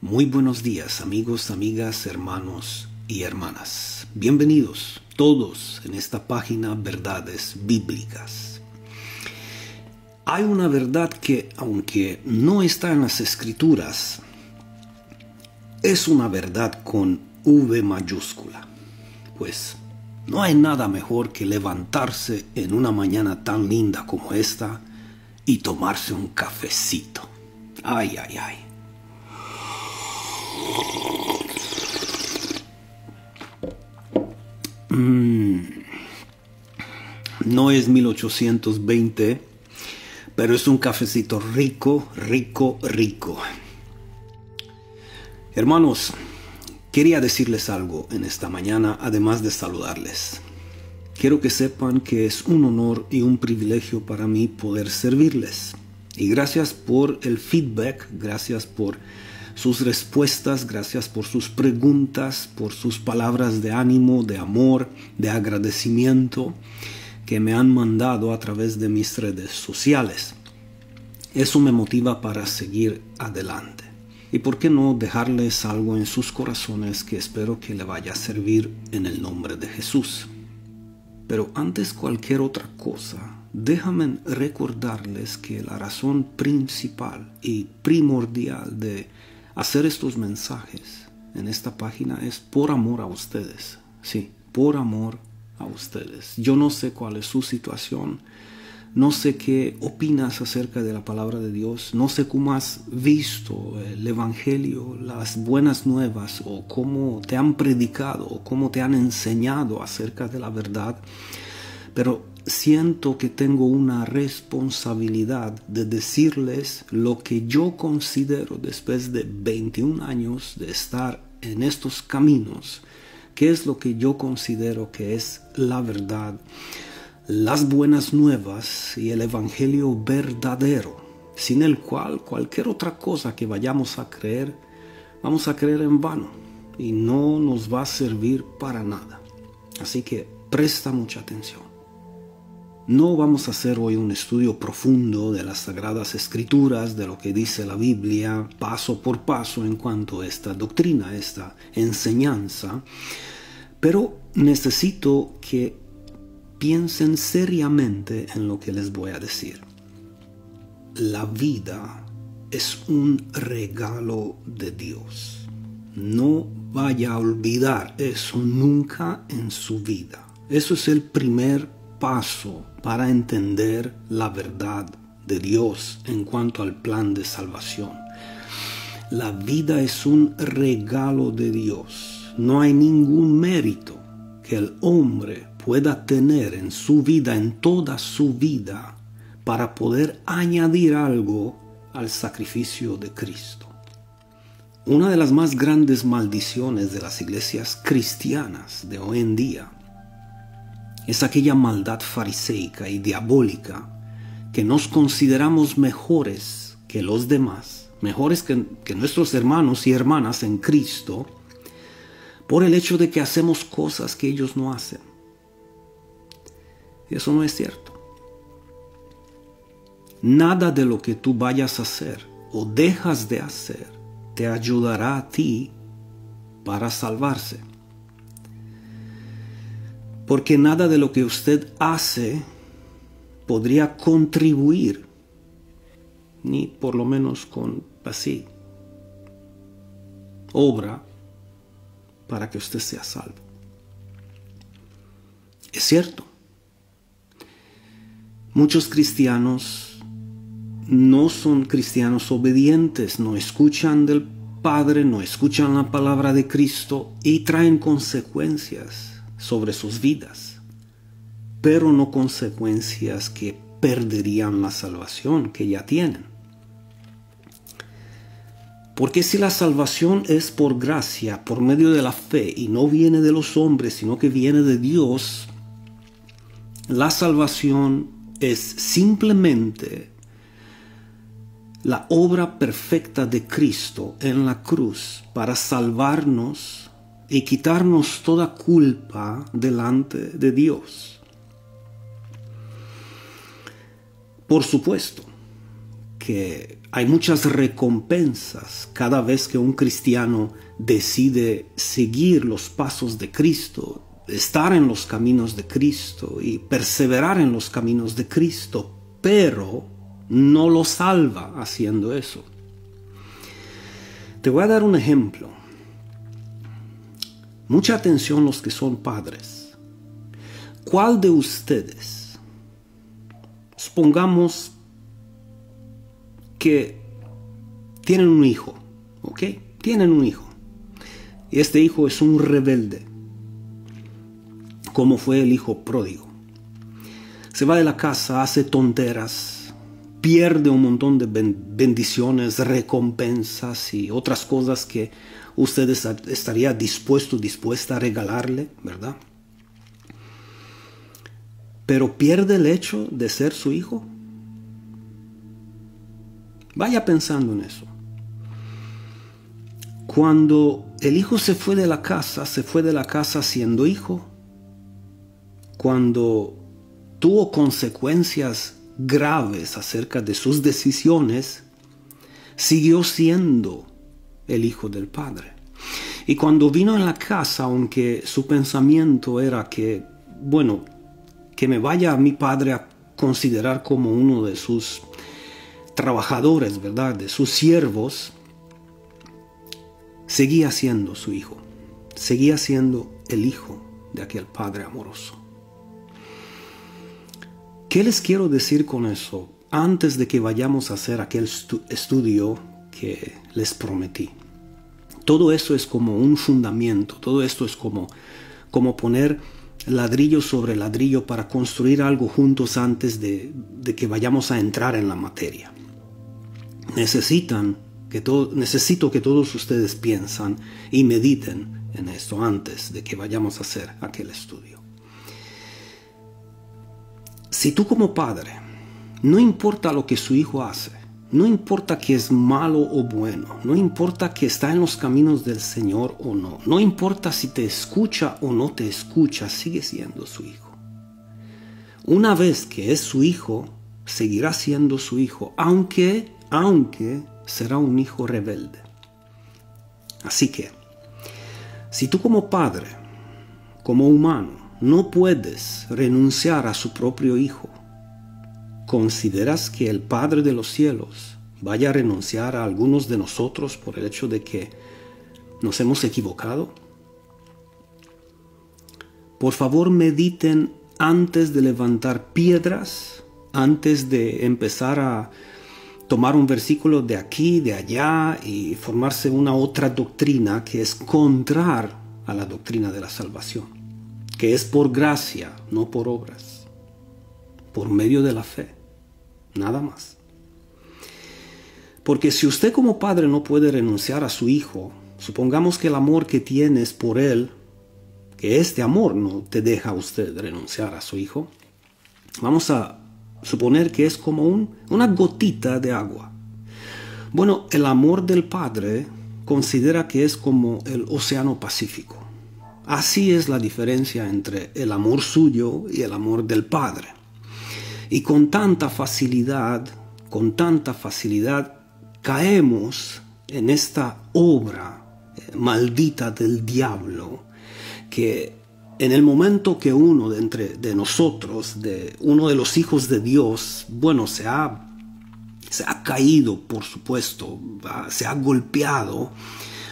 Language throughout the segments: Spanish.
Muy buenos días amigos, amigas, hermanos y hermanas. Bienvenidos todos en esta página Verdades Bíblicas. Hay una verdad que, aunque no está en las escrituras, es una verdad con V mayúscula. Pues no hay nada mejor que levantarse en una mañana tan linda como esta y tomarse un cafecito. Ay, ay, ay. Mm. No es 1820, pero es un cafecito rico, rico, rico. Hermanos, quería decirles algo en esta mañana, además de saludarles. Quiero que sepan que es un honor y un privilegio para mí poder servirles. Y gracias por el feedback, gracias por sus respuestas, gracias por sus preguntas, por sus palabras de ánimo, de amor, de agradecimiento que me han mandado a través de mis redes sociales. Eso me motiva para seguir adelante. Y por qué no dejarles algo en sus corazones que espero que le vaya a servir en el nombre de Jesús. Pero antes cualquier otra cosa, déjame recordarles que la razón principal y primordial de hacer estos mensajes en esta página es por amor a ustedes. Sí, por amor a ustedes. Yo no sé cuál es su situación. No sé qué opinas acerca de la palabra de Dios. No sé cómo has visto el Evangelio, las buenas nuevas, o cómo te han predicado, o cómo te han enseñado acerca de la verdad. Pero siento que tengo una responsabilidad de decirles lo que yo considero después de 21 años de estar en estos caminos, qué es lo que yo considero que es la verdad, las buenas nuevas y el Evangelio verdadero, sin el cual cualquier otra cosa que vayamos a creer, vamos a creer en vano y no nos va a servir para nada. Así que presta mucha atención. No vamos a hacer hoy un estudio profundo de las sagradas escrituras, de lo que dice la Biblia, paso por paso en cuanto a esta doctrina, esta enseñanza, pero necesito que piensen seriamente en lo que les voy a decir. La vida es un regalo de Dios. No vaya a olvidar eso nunca en su vida. Eso es el primer paso para entender la verdad de Dios en cuanto al plan de salvación. La vida es un regalo de Dios. No hay ningún mérito que el hombre pueda tener en su vida, en toda su vida, para poder añadir algo al sacrificio de Cristo. Una de las más grandes maldiciones de las iglesias cristianas de hoy en día es aquella maldad fariseica y diabólica que nos consideramos mejores que los demás, mejores que, nuestros hermanos y hermanas en Cristo, por el hecho de que hacemos cosas que ellos no hacen. Eso no es cierto. Nada de lo que tú vayas a hacer o dejas de hacer te ayudará a ti para salvarse porque nada de lo que usted hace podría contribuir, ni por lo menos con así, obra para que usted sea salvo. Es cierto, muchos cristianos no son cristianos obedientes, no escuchan del Padre, no escuchan la palabra de Cristo y traen consecuencias sobre sus vidas, pero no consecuencias que perderían la salvación que ya tienen. Porque si la salvación es por gracia, por medio de la fe, y no viene de los hombres, sino que viene de Dios, la salvación es simplemente la obra perfecta de Cristo en la cruz para salvarnos y quitarnos toda culpa delante de Dios. Por supuesto que hay muchas recompensas cada vez que un cristiano decide seguir los pasos de Cristo, estar en los caminos de Cristo y perseverar en los caminos de Cristo, pero no lo salva haciendo eso. Te voy a dar un ejemplo. Mucha atención los que son padres. ¿Cuál de ustedes, supongamos que tienen un hijo, ¿ok? Tienen un hijo. Y este hijo es un rebelde, como fue el hijo pródigo. Se va de la casa, hace tonteras, pierde un montón de bendiciones, recompensas y otras cosas que usted estaría dispuesto, dispuesta a regalarle, ¿verdad? Pero pierde el hecho de ser su hijo. Vaya pensando en eso. Cuando el hijo se fue de la casa, se fue de la casa siendo hijo. Cuando tuvo consecuencias graves acerca de sus decisiones, siguió siendo el hijo del padre. Y cuando vino en la casa, aunque su pensamiento era que, bueno, que me vaya a mi padre a considerar como uno de sus trabajadores, ¿verdad? De sus siervos, seguía siendo su hijo, seguía siendo el hijo de aquel Padre amoroso. ¿Qué les quiero decir con eso antes de que vayamos a hacer aquel estudio que les prometí? Todo eso es como un fundamento, todo esto es como, como poner ladrillo sobre ladrillo para construir algo juntos antes de, de que vayamos a entrar en la materia necesitan que todo, necesito que todos ustedes piensan y mediten en esto antes de que vayamos a hacer aquel estudio. Si tú como padre, no importa lo que su hijo hace, no importa que es malo o bueno, no importa que está en los caminos del Señor o no, no importa si te escucha o no te escucha, sigue siendo su hijo. Una vez que es su hijo, seguirá siendo su hijo, aunque aunque será un hijo rebelde. Así que, si tú como padre, como humano, no puedes renunciar a su propio hijo, ¿consideras que el Padre de los cielos vaya a renunciar a algunos de nosotros por el hecho de que nos hemos equivocado? Por favor, mediten antes de levantar piedras, antes de empezar a tomar un versículo de aquí, de allá y formarse una otra doctrina que es contrar a la doctrina de la salvación, que es por gracia, no por obras, por medio de la fe, nada más. Porque si usted como padre no puede renunciar a su hijo, supongamos que el amor que tienes por él, que este amor no te deja a usted renunciar a su hijo, vamos a suponer que es como una gotita de agua. Bueno, el amor del Padre considera que es como el océano Pacífico. Así es la diferencia entre el amor suyo y el amor del Padre. Y con tanta facilidad, con tanta facilidad, caemos en esta obra eh, maldita del diablo que en el momento que uno de entre de nosotros, de uno de los hijos de Dios, bueno, se ha, se ha caído, por supuesto, se ha golpeado,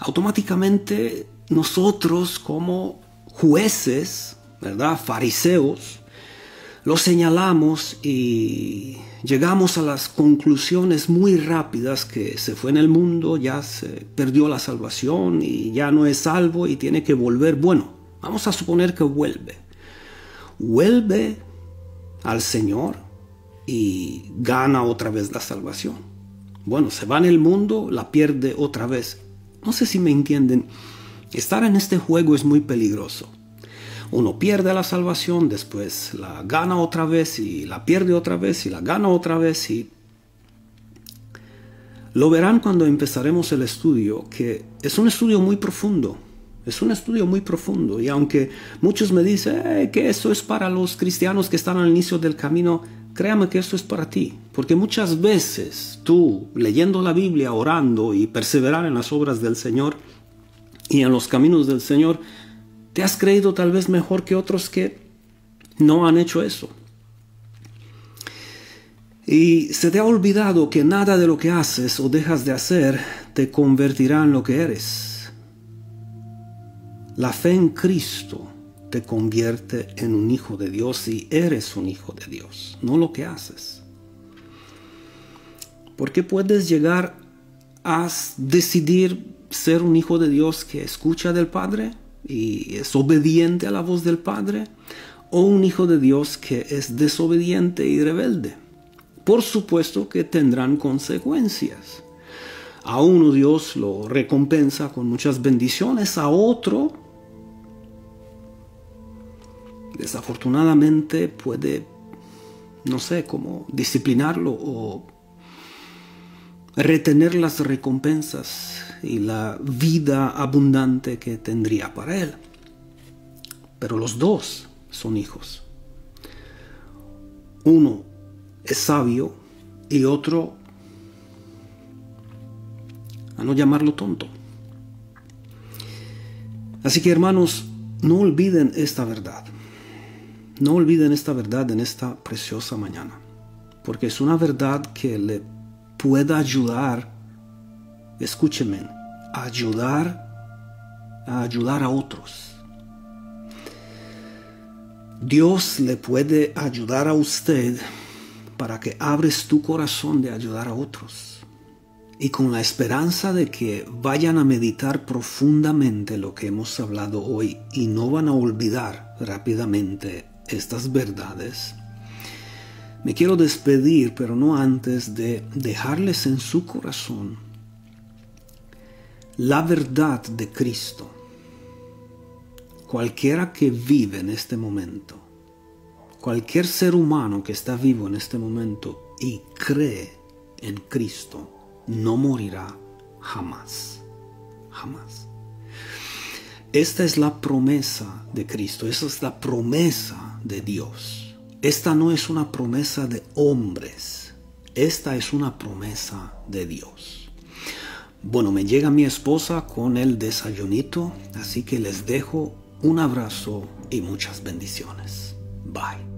automáticamente nosotros como jueces, ¿verdad? Fariseos, lo señalamos y llegamos a las conclusiones muy rápidas que se fue en el mundo, ya se perdió la salvación y ya no es salvo y tiene que volver. Bueno, Vamos a suponer que vuelve. Vuelve al Señor y gana otra vez la salvación. Bueno, se va en el mundo, la pierde otra vez. No sé si me entienden. Estar en este juego es muy peligroso. Uno pierde la salvación, después la gana otra vez y la pierde otra vez y la gana otra vez y lo verán cuando empezaremos el estudio, que es un estudio muy profundo. Es un estudio muy profundo y aunque muchos me dicen que eso es para los cristianos que están al inicio del camino, créame que esto es para ti, porque muchas veces tú, leyendo la Biblia, orando y perseverar en las obras del Señor y en los caminos del Señor, te has creído tal vez mejor que otros que no han hecho eso. Y se te ha olvidado que nada de lo que haces o dejas de hacer te convertirá en lo que eres. La fe en Cristo te convierte en un hijo de Dios y eres un hijo de Dios, no lo que haces. Porque puedes llegar a decidir ser un hijo de Dios que escucha del Padre y es obediente a la voz del Padre, o un hijo de Dios que es desobediente y rebelde. Por supuesto que tendrán consecuencias. A uno Dios lo recompensa con muchas bendiciones, a otro desafortunadamente puede, no sé, cómo disciplinarlo o retener las recompensas y la vida abundante que tendría para él. Pero los dos son hijos. Uno es sabio y otro, a no llamarlo tonto. Así que hermanos, no olviden esta verdad. No olviden esta verdad en esta preciosa mañana, porque es una verdad que le pueda ayudar, escúcheme, a ayudar a ayudar a otros. Dios le puede ayudar a usted para que abres tu corazón de ayudar a otros. Y con la esperanza de que vayan a meditar profundamente lo que hemos hablado hoy y no van a olvidar rápidamente estas verdades, me quiero despedir, pero no antes de dejarles en su corazón la verdad de Cristo. Cualquiera que vive en este momento, cualquier ser humano que está vivo en este momento y cree en Cristo, no morirá jamás, jamás. Esta es la promesa de Cristo, esa es la promesa de Dios. Esta no es una promesa de hombres, esta es una promesa de Dios. Bueno, me llega mi esposa con el desayunito, así que les dejo un abrazo y muchas bendiciones. Bye.